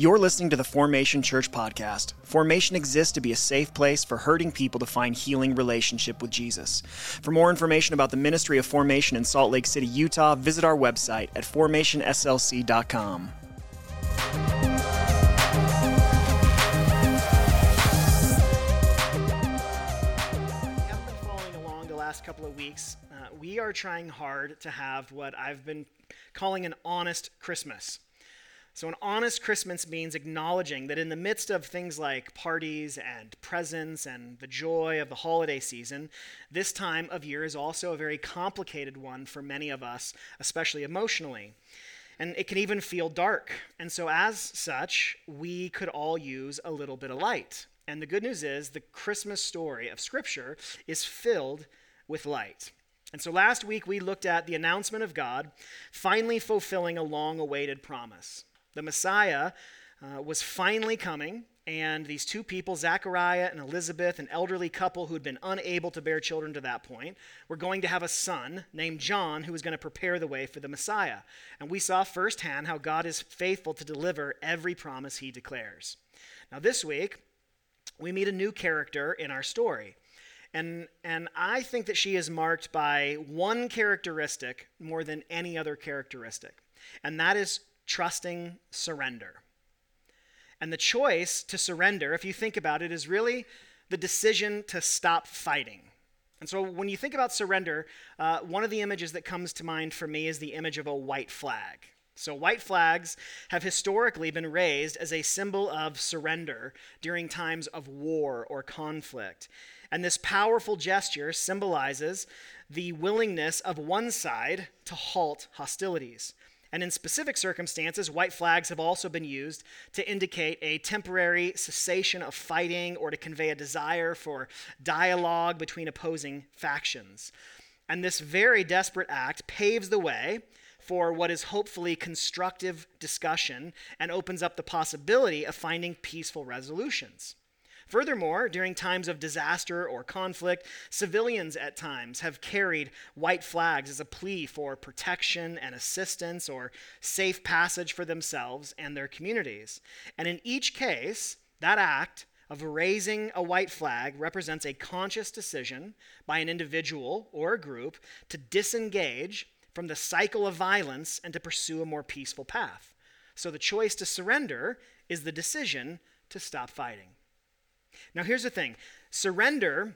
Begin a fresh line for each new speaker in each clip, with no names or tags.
You're listening to the Formation Church podcast. Formation exists to be a safe place for hurting people to find healing relationship with Jesus. For more information about the ministry of Formation in Salt Lake City, Utah, visit our website at formationslc.com.
Haven't been following along the last couple of weeks, uh, we are trying hard to have what I've been calling an honest Christmas. So, an honest Christmas means acknowledging that in the midst of things like parties and presents and the joy of the holiday season, this time of year is also a very complicated one for many of us, especially emotionally. And it can even feel dark. And so, as such, we could all use a little bit of light. And the good news is the Christmas story of Scripture is filled with light. And so last week we looked at the announcement of God finally fulfilling a long awaited promise. The Messiah uh, was finally coming, and these two people, Zachariah and Elizabeth, an elderly couple who had been unable to bear children to that point, were going to have a son named John who was going to prepare the way for the Messiah. And we saw firsthand how God is faithful to deliver every promise he declares. Now, this week, we meet a new character in our story. And, and I think that she is marked by one characteristic more than any other characteristic, and that is trusting surrender. And the choice to surrender, if you think about it, is really the decision to stop fighting. And so when you think about surrender, uh, one of the images that comes to mind for me is the image of a white flag. So, white flags have historically been raised as a symbol of surrender during times of war or conflict. And this powerful gesture symbolizes the willingness of one side to halt hostilities. And in specific circumstances, white flags have also been used to indicate a temporary cessation of fighting or to convey a desire for dialogue between opposing factions. And this very desperate act paves the way for what is hopefully constructive discussion and opens up the possibility of finding peaceful resolutions. Furthermore, during times of disaster or conflict, civilians at times have carried white flags as a plea for protection and assistance or safe passage for themselves and their communities. And in each case, that act of raising a white flag represents a conscious decision by an individual or a group to disengage from the cycle of violence and to pursue a more peaceful path. So the choice to surrender is the decision to stop fighting. Now, here's the thing surrender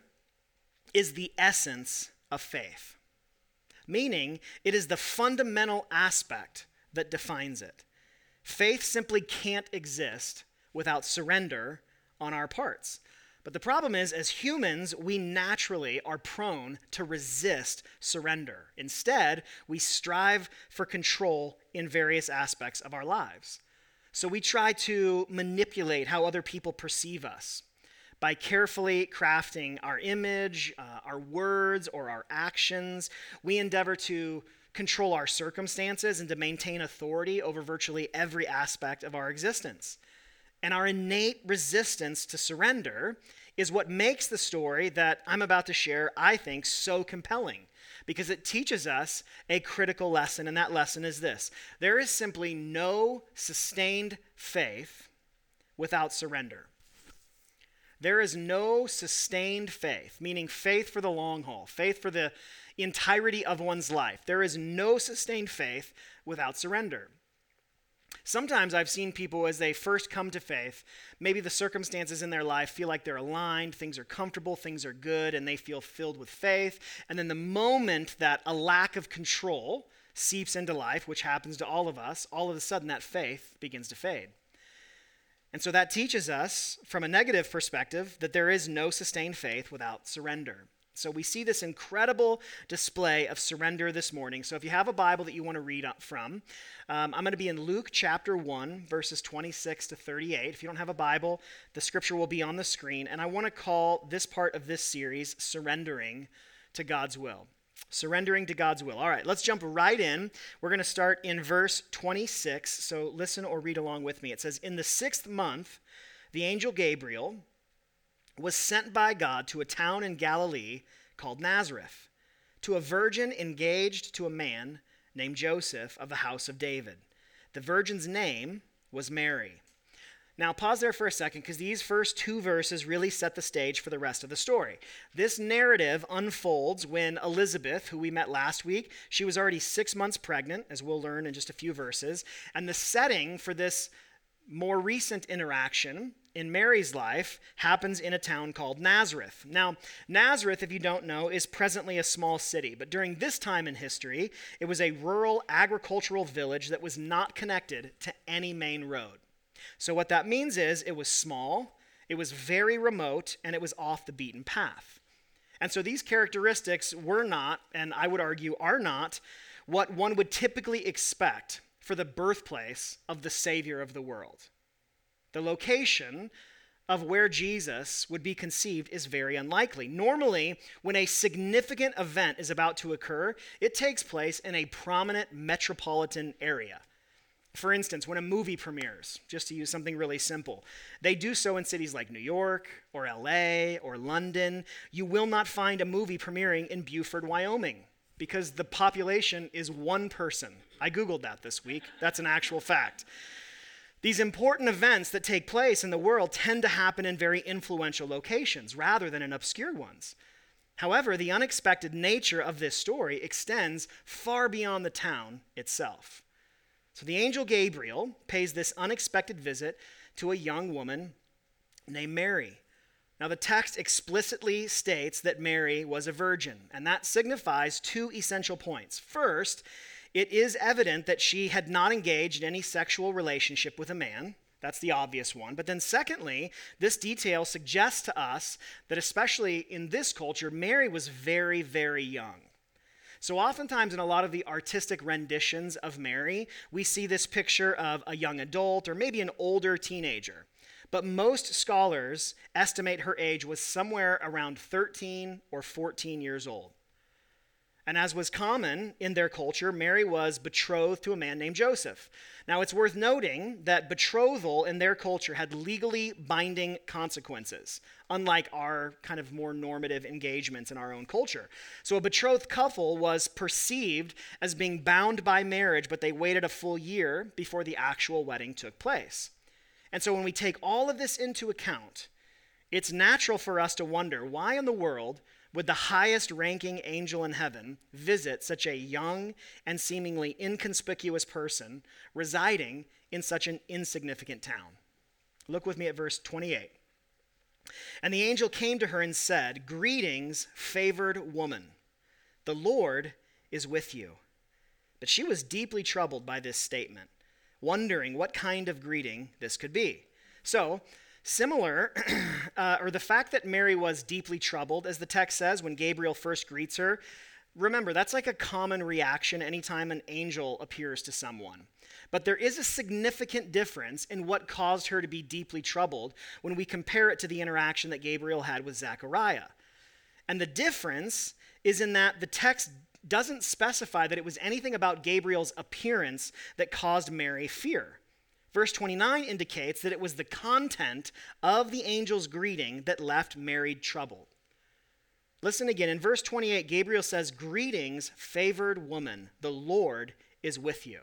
is the essence of faith, meaning it is the fundamental aspect that defines it. Faith simply can't exist without surrender on our parts. But the problem is, as humans, we naturally are prone to resist surrender. Instead, we strive for control in various aspects of our lives. So we try to manipulate how other people perceive us by carefully crafting our image, uh, our words, or our actions. We endeavor to control our circumstances and to maintain authority over virtually every aspect of our existence. And our innate resistance to surrender is what makes the story that I'm about to share, I think, so compelling because it teaches us a critical lesson, and that lesson is this there is simply no sustained faith without surrender. There is no sustained faith, meaning faith for the long haul, faith for the entirety of one's life. There is no sustained faith without surrender. Sometimes I've seen people as they first come to faith, maybe the circumstances in their life feel like they're aligned, things are comfortable, things are good, and they feel filled with faith. And then the moment that a lack of control seeps into life, which happens to all of us, all of a sudden that faith begins to fade. And so that teaches us, from a negative perspective, that there is no sustained faith without surrender. So we see this incredible display of surrender this morning. So if you have a Bible that you want to read from, um, I'm going to be in Luke chapter 1, verses 26 to 38. If you don't have a Bible, the scripture will be on the screen. And I want to call this part of this series Surrendering to God's Will. Surrendering to God's will. All right, let's jump right in. We're going to start in verse 26. So listen or read along with me. It says, In the sixth month, the angel Gabriel was sent by God to a town in Galilee called Nazareth, to a virgin engaged to a man named Joseph of the house of David. The virgin's name was Mary. Now, pause there for a second because these first two verses really set the stage for the rest of the story. This narrative unfolds when Elizabeth, who we met last week, she was already six months pregnant, as we'll learn in just a few verses. And the setting for this more recent interaction in Mary's life happens in a town called Nazareth. Now, Nazareth, if you don't know, is presently a small city, but during this time in history, it was a rural agricultural village that was not connected to any main road. So, what that means is it was small, it was very remote, and it was off the beaten path. And so, these characteristics were not, and I would argue are not, what one would typically expect for the birthplace of the Savior of the world. The location of where Jesus would be conceived is very unlikely. Normally, when a significant event is about to occur, it takes place in a prominent metropolitan area. For instance, when a movie premieres, just to use something really simple, they do so in cities like New York or LA or London. You will not find a movie premiering in Buford, Wyoming, because the population is one person. I Googled that this week. That's an actual fact. These important events that take place in the world tend to happen in very influential locations rather than in obscure ones. However, the unexpected nature of this story extends far beyond the town itself. So the angel Gabriel pays this unexpected visit to a young woman named Mary. Now, the text explicitly states that Mary was a virgin, and that signifies two essential points. First, it is evident that she had not engaged in any sexual relationship with a man. That's the obvious one. But then, secondly, this detail suggests to us that, especially in this culture, Mary was very, very young. So, oftentimes, in a lot of the artistic renditions of Mary, we see this picture of a young adult or maybe an older teenager. But most scholars estimate her age was somewhere around 13 or 14 years old. And as was common in their culture, Mary was betrothed to a man named Joseph. Now, it's worth noting that betrothal in their culture had legally binding consequences, unlike our kind of more normative engagements in our own culture. So, a betrothed couple was perceived as being bound by marriage, but they waited a full year before the actual wedding took place. And so, when we take all of this into account, it's natural for us to wonder why in the world would the highest ranking angel in heaven visit such a young and seemingly inconspicuous person residing in such an insignificant town? Look with me at verse 28. And the angel came to her and said, Greetings, favored woman. The Lord is with you. But she was deeply troubled by this statement, wondering what kind of greeting this could be. So, Similar, uh, or the fact that Mary was deeply troubled, as the text says when Gabriel first greets her, remember, that's like a common reaction anytime an angel appears to someone. But there is a significant difference in what caused her to be deeply troubled when we compare it to the interaction that Gabriel had with Zechariah. And the difference is in that the text doesn't specify that it was anything about Gabriel's appearance that caused Mary fear. Verse 29 indicates that it was the content of the angel's greeting that left Mary troubled. Listen again. In verse 28, Gabriel says, Greetings, favored woman, the Lord is with you.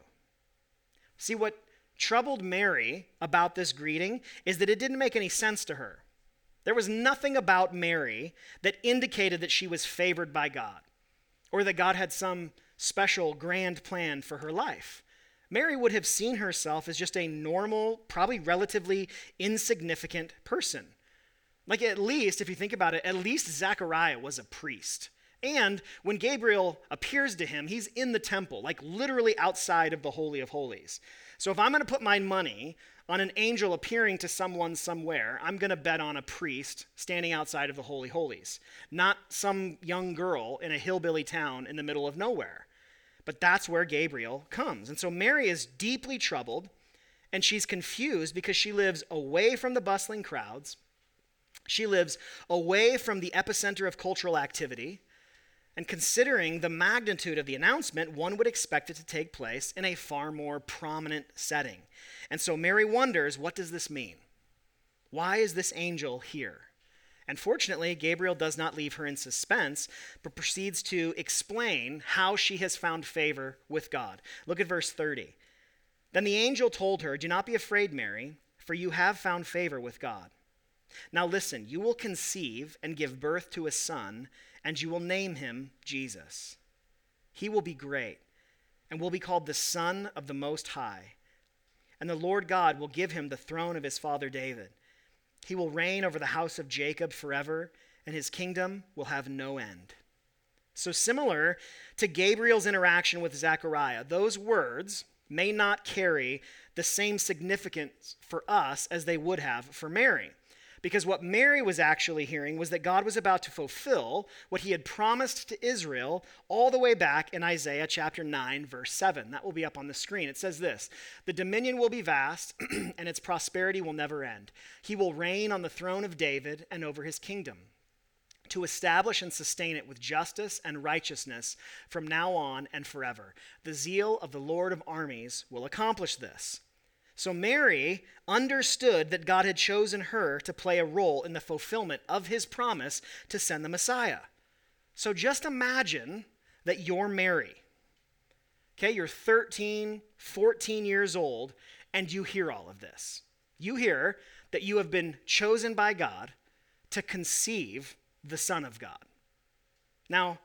See, what troubled Mary about this greeting is that it didn't make any sense to her. There was nothing about Mary that indicated that she was favored by God or that God had some special grand plan for her life. Mary would have seen herself as just a normal, probably relatively insignificant person. Like, at least, if you think about it, at least Zechariah was a priest. And when Gabriel appears to him, he's in the temple, like literally outside of the Holy of Holies. So if I'm going to put my money on an angel appearing to someone somewhere, I'm going to bet on a priest standing outside of the Holy Holies, not some young girl in a hillbilly town in the middle of nowhere. But that's where Gabriel comes. And so Mary is deeply troubled and she's confused because she lives away from the bustling crowds. She lives away from the epicenter of cultural activity. And considering the magnitude of the announcement, one would expect it to take place in a far more prominent setting. And so Mary wonders what does this mean? Why is this angel here? And fortunately, Gabriel does not leave her in suspense, but proceeds to explain how she has found favor with God. Look at verse 30. Then the angel told her, Do not be afraid, Mary for you have found favor with God. Now listen, you will conceive and give birth to a son, and you will name him Jesus. He will be great and will be called the Son of the Most High. And the Lord God will give him the throne of his father David. He will reign over the house of Jacob forever, and his kingdom will have no end. So, similar to Gabriel's interaction with Zechariah, those words may not carry the same significance for us as they would have for Mary. Because what Mary was actually hearing was that God was about to fulfill what he had promised to Israel all the way back in Isaiah chapter 9, verse 7. That will be up on the screen. It says this The dominion will be vast, and its prosperity will never end. He will reign on the throne of David and over his kingdom to establish and sustain it with justice and righteousness from now on and forever. The zeal of the Lord of armies will accomplish this. So Mary understood that God had chosen her to play a role in the fulfillment of his promise to send the Messiah. So just imagine that you're Mary. Okay, you're 13, 14 years old, and you hear all of this. You hear that you have been chosen by God to conceive the Son of God. Now,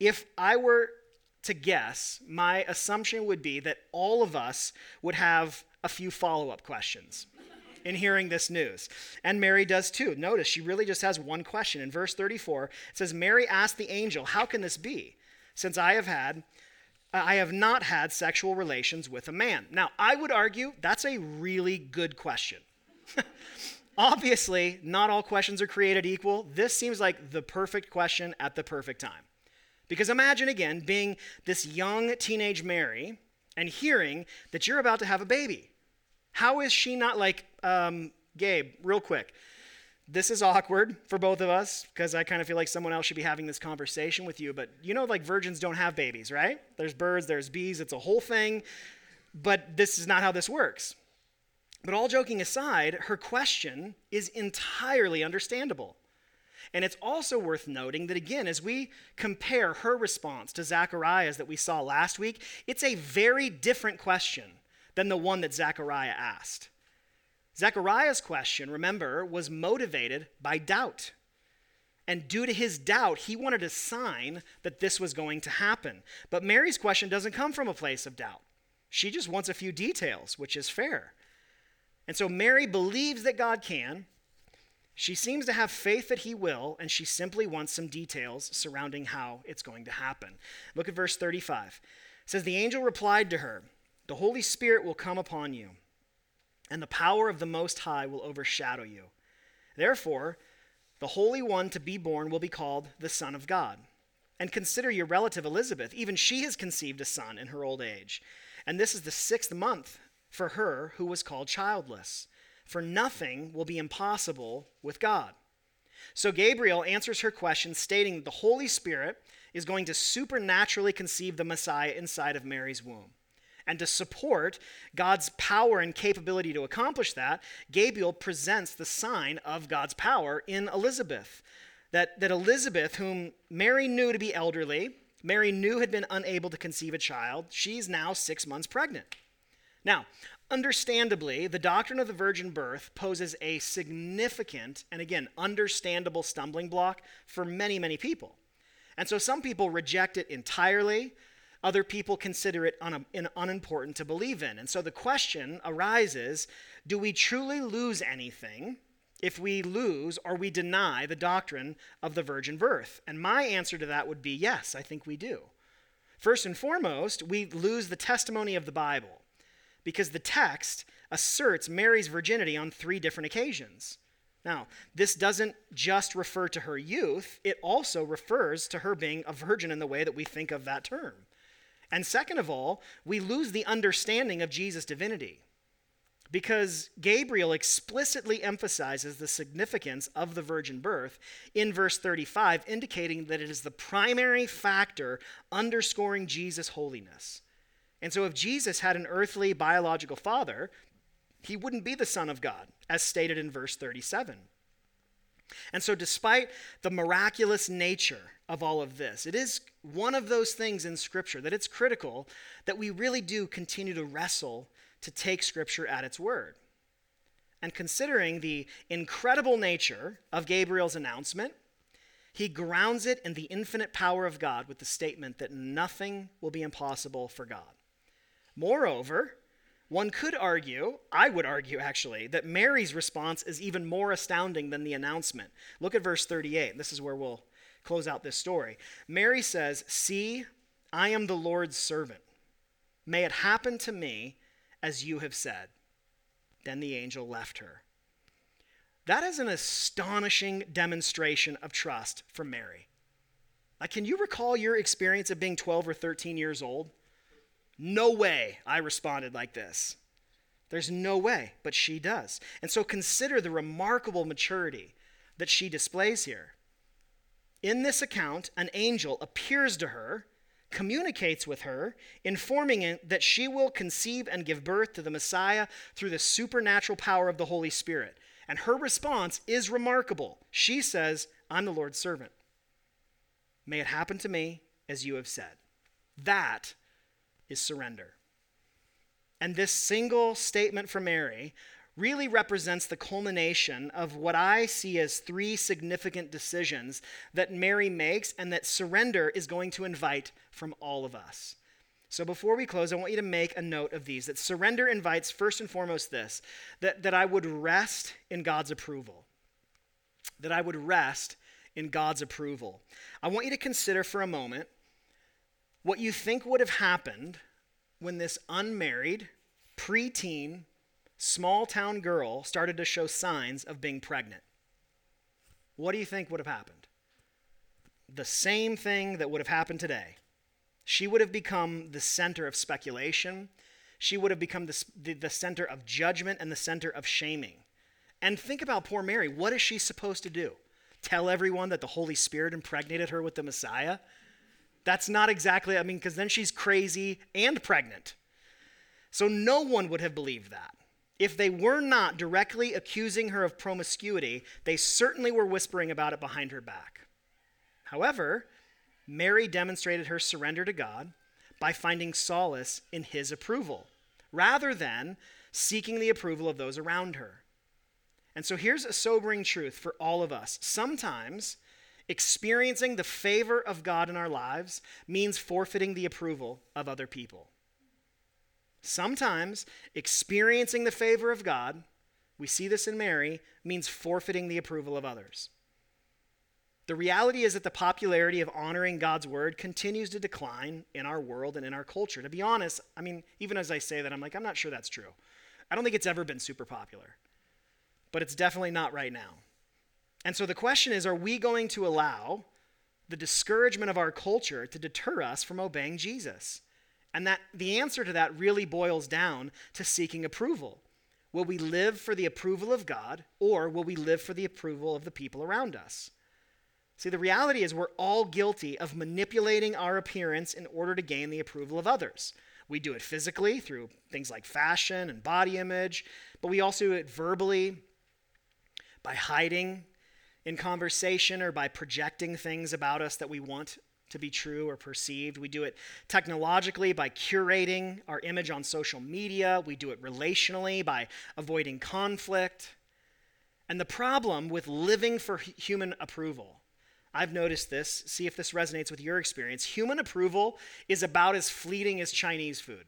if I were to guess, my assumption would be that all of us would have a few follow up questions in hearing this news. And Mary does too. Notice she really just has one question. In verse 34, it says, Mary asked the angel, How can this be? Since I have had. I have not had sexual relations with a man. Now, I would argue that's a really good question. Obviously, not all questions are created equal. This seems like the perfect question at the perfect time. Because imagine again being this young teenage Mary and hearing that you're about to have a baby. How is she not like, um, Gabe, real quick? This is awkward for both of us because I kind of feel like someone else should be having this conversation with you. But you know, like virgins don't have babies, right? There's birds, there's bees, it's a whole thing. But this is not how this works. But all joking aside, her question is entirely understandable. And it's also worth noting that, again, as we compare her response to Zachariah's that we saw last week, it's a very different question than the one that Zechariah asked. Zechariah's question, remember, was motivated by doubt. And due to his doubt, he wanted a sign that this was going to happen. But Mary's question doesn't come from a place of doubt. She just wants a few details, which is fair. And so Mary believes that God can, she seems to have faith that he will, and she simply wants some details surrounding how it's going to happen. Look at verse 35. It says, The angel replied to her, The Holy Spirit will come upon you, and the power of the Most High will overshadow you. Therefore, the Holy One to be born will be called the Son of God. And consider your relative Elizabeth. Even she has conceived a son in her old age. And this is the sixth month for her who was called childless for nothing will be impossible with God. So Gabriel answers her question, stating that the Holy Spirit is going to supernaturally conceive the Messiah inside of Mary's womb. And to support God's power and capability to accomplish that, Gabriel presents the sign of God's power in Elizabeth. That, that Elizabeth, whom Mary knew to be elderly, Mary knew had been unable to conceive a child, she's now six months pregnant. Now, Understandably, the doctrine of the virgin birth poses a significant and again, understandable stumbling block for many, many people. And so some people reject it entirely, other people consider it un- unimportant to believe in. And so the question arises do we truly lose anything if we lose or we deny the doctrine of the virgin birth? And my answer to that would be yes, I think we do. First and foremost, we lose the testimony of the Bible because the text asserts Mary's virginity on three different occasions. Now, this doesn't just refer to her youth, it also refers to her being a virgin in the way that we think of that term. And second of all, we lose the understanding of Jesus' divinity because Gabriel explicitly emphasizes the significance of the virgin birth in verse 35, indicating that it is the primary factor underscoring Jesus' holiness. And so, if Jesus had an earthly biological father, he wouldn't be the Son of God, as stated in verse 37. And so, despite the miraculous nature of all of this, it is one of those things in Scripture that it's critical that we really do continue to wrestle to take Scripture at its word. and considering the incredible nature of Gabriel's announcement, he grounds it in the infinite power of God with the statement that nothing will be impossible for God. Moreover, one could argue, I would argue actually, that Mary's response is even more astounding than the announcement. Look at verse 38. This is where we'll close out this story. Mary says, See, I am the Lord's servant. May it happen to me as you have said. Then the angel left her. That is an astonishing demonstration of trust from Mary. Like, can you recall your experience of being 12 or 13 years old? No way, I responded like this. There's no way, but she does. And so consider the remarkable maturity that she displays here. In this account, an angel appears to her, communicates with her, informing it that she will conceive and give birth to the Messiah through the supernatural power of the Holy Spirit. And her response is remarkable. She says, I'm the Lord's servant. May it happen to me as you have said. That is surrender. And this single statement from Mary really represents the culmination of what I see as three significant decisions that Mary makes and that surrender is going to invite from all of us. So before we close, I want you to make a note of these that surrender invites, first and foremost, this that, that I would rest in God's approval. That I would rest in God's approval. I want you to consider for a moment what you think would have happened when this unmarried, preteen, small town girl started to show signs of being pregnant. What do you think would have happened? The same thing that would have happened today. She would have become the center of speculation. She would have become the, the, the center of judgment and the center of shaming. And think about poor Mary. What is she supposed to do? Tell everyone that the Holy Spirit impregnated her with the Messiah? That's not exactly, I mean, because then she's crazy and pregnant. So no one would have believed that. If they were not directly accusing her of promiscuity, they certainly were whispering about it behind her back. However, Mary demonstrated her surrender to God by finding solace in his approval, rather than seeking the approval of those around her. And so here's a sobering truth for all of us. Sometimes experiencing the favor of God in our lives means forfeiting the approval of other people. Sometimes experiencing the favor of God, we see this in Mary, means forfeiting the approval of others. The reality is that the popularity of honoring God's word continues to decline in our world and in our culture. To be honest, I mean, even as I say that, I'm like, I'm not sure that's true. I don't think it's ever been super popular, but it's definitely not right now. And so the question is are we going to allow the discouragement of our culture to deter us from obeying Jesus? And that the answer to that really boils down to seeking approval. Will we live for the approval of God or will we live for the approval of the people around us? See, the reality is we're all guilty of manipulating our appearance in order to gain the approval of others. We do it physically through things like fashion and body image, but we also do it verbally by hiding in conversation or by projecting things about us that we want to be true or perceived. We do it technologically by curating our image on social media. We do it relationally by avoiding conflict. And the problem with living for human approval, I've noticed this, see if this resonates with your experience. Human approval is about as fleeting as Chinese food,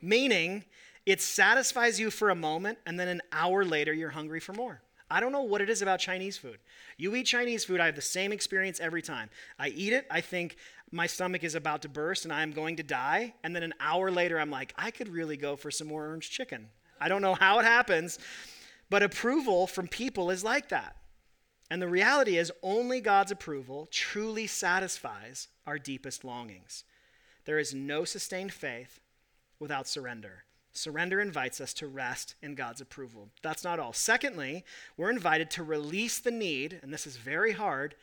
meaning it satisfies you for a moment and then an hour later you're hungry for more. I don't know what it is about Chinese food. You eat Chinese food, I have the same experience every time. I eat it, I think my stomach is about to burst and I'm going to die. And then an hour later, I'm like, I could really go for some more orange chicken. I don't know how it happens, but approval from people is like that. And the reality is, only God's approval truly satisfies our deepest longings. There is no sustained faith without surrender. Surrender invites us to rest in God's approval. That's not all. Secondly, we're invited to release the need, and this is very hard,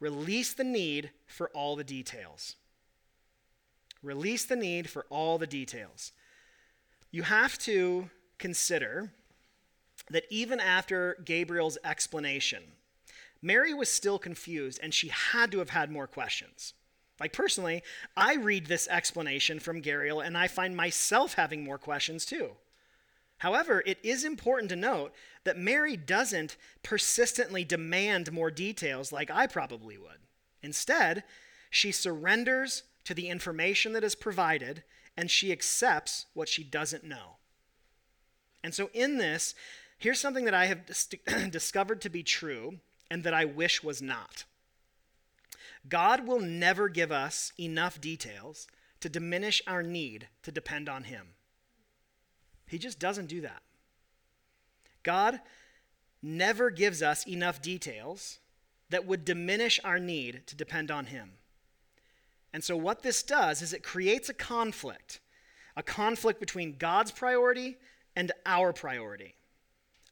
release the need for all the details. Release the need for all the details. You have to consider that even after Gabriel's explanation, Mary was still confused and she had to have had more questions. Like personally, I read this explanation from Gabriel and I find myself having more questions too. However, it is important to note that Mary doesn't persistently demand more details like I probably would. Instead, she surrenders to the information that is provided and she accepts what she doesn't know. And so, in this, here's something that I have dis- discovered to be true and that I wish was not God will never give us enough details to diminish our need to depend on Him. He just doesn't do that. God never gives us enough details that would diminish our need to depend on Him. And so, what this does is it creates a conflict a conflict between God's priority and our priority.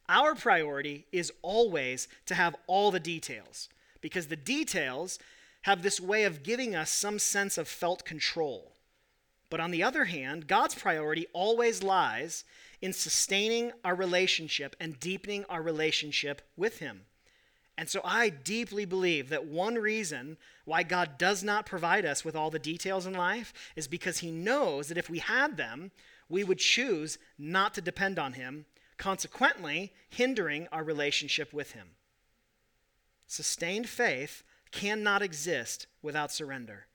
Our priority is always to have all the details because the details have this way of giving us some sense of felt control. But on the other hand, God's priority always lies in sustaining our relationship and deepening our relationship with Him. And so I deeply believe that one reason why God does not provide us with all the details in life is because He knows that if we had them, we would choose not to depend on Him, consequently, hindering our relationship with Him. Sustained faith cannot exist without surrender.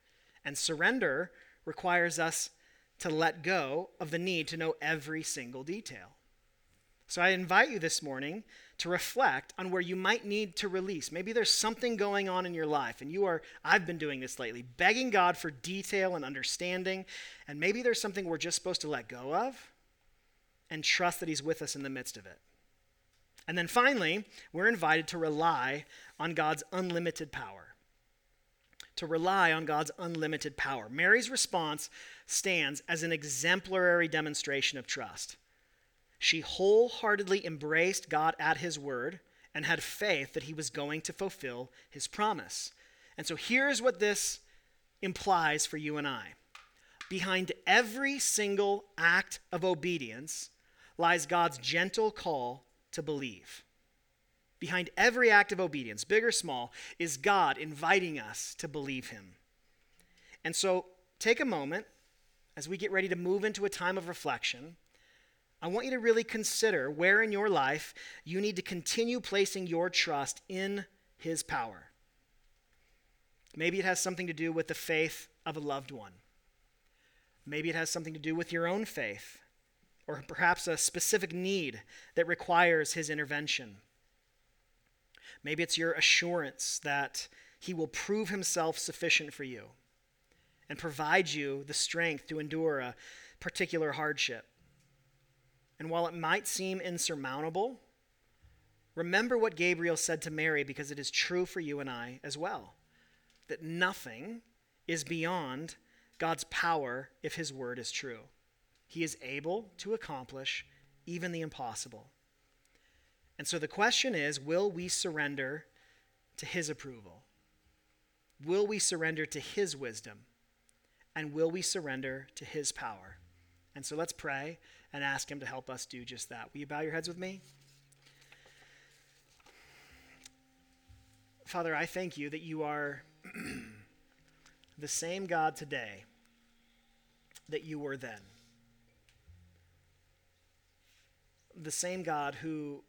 And surrender requires us to let go of the need to know every single detail. So I invite you this morning to reflect on where you might need to release. Maybe there's something going on in your life, and you are, I've been doing this lately, begging God for detail and understanding. And maybe there's something we're just supposed to let go of and trust that He's with us in the midst of it. And then finally, we're invited to rely on God's unlimited power to rely on God's unlimited power. Mary's response stands as an exemplary demonstration of trust. She wholeheartedly embraced God at his word and had faith that he was going to fulfill his promise. And so here's what this implies for you and I. Behind every single act of obedience lies God's gentle call to believe. Behind every act of obedience, big or small, is God inviting us to believe Him. And so take a moment as we get ready to move into a time of reflection. I want you to really consider where in your life you need to continue placing your trust in His power. Maybe it has something to do with the faith of a loved one. Maybe it has something to do with your own faith, or perhaps a specific need that requires His intervention. Maybe it's your assurance that He will prove Himself sufficient for you and provide you the strength to endure a particular hardship. And while it might seem insurmountable, remember what Gabriel said to Mary because it is true for you and I as well that nothing is beyond God's power if His word is true. He is able to accomplish even the impossible. And so the question is will we surrender to His approval? Will we surrender to His wisdom? And will we surrender to His power? And so let's pray and ask Him to help us do just that. Will you bow your heads with me? Father, I thank you that you are the same God today that you were then. The same God who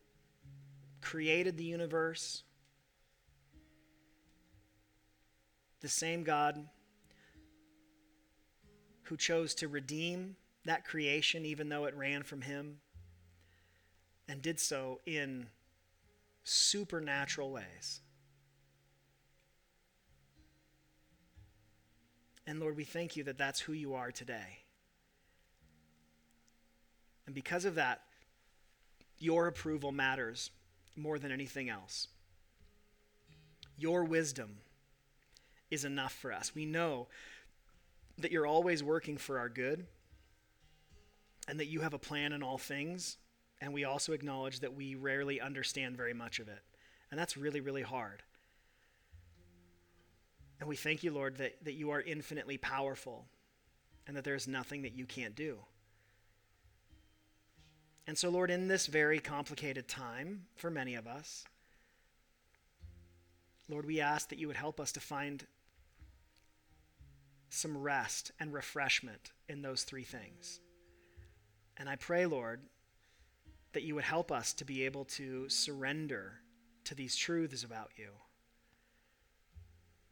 created the universe, the same God who chose to redeem that creation even though it ran from him, and did so in supernatural ways. And Lord, we thank you that that's who you are today. And because of that, your approval matters more than anything else. Your wisdom is enough for us. We know that you're always working for our good and that you have a plan in all things. And we also acknowledge that we rarely understand very much of it. And that's really, really hard. And we thank you, Lord, that, that you are infinitely powerful and that there's nothing that you can't do. And so, Lord, in this very complicated time for many of us, Lord, we ask that you would help us to find some rest and refreshment in those three things. And I pray, Lord, that you would help us to be able to surrender to these truths about you.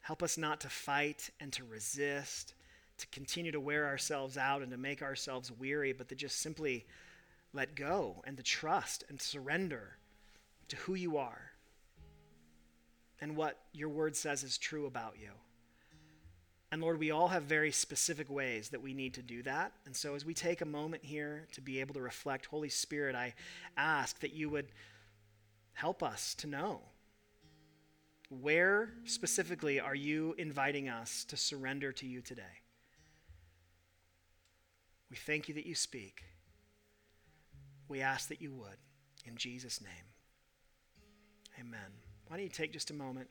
Help us not to fight and to resist, to continue to wear ourselves out and to make ourselves weary, but to just simply let go and to trust and surrender to who you are and what your word says is true about you. And Lord, we all have very specific ways that we need to do that. And so as we take a moment here to be able to reflect, Holy Spirit, I ask that you would help us to know where specifically are you inviting us to surrender to you today? We thank you that you speak. We ask that you would. In Jesus' name. Amen. Why don't you take just a moment?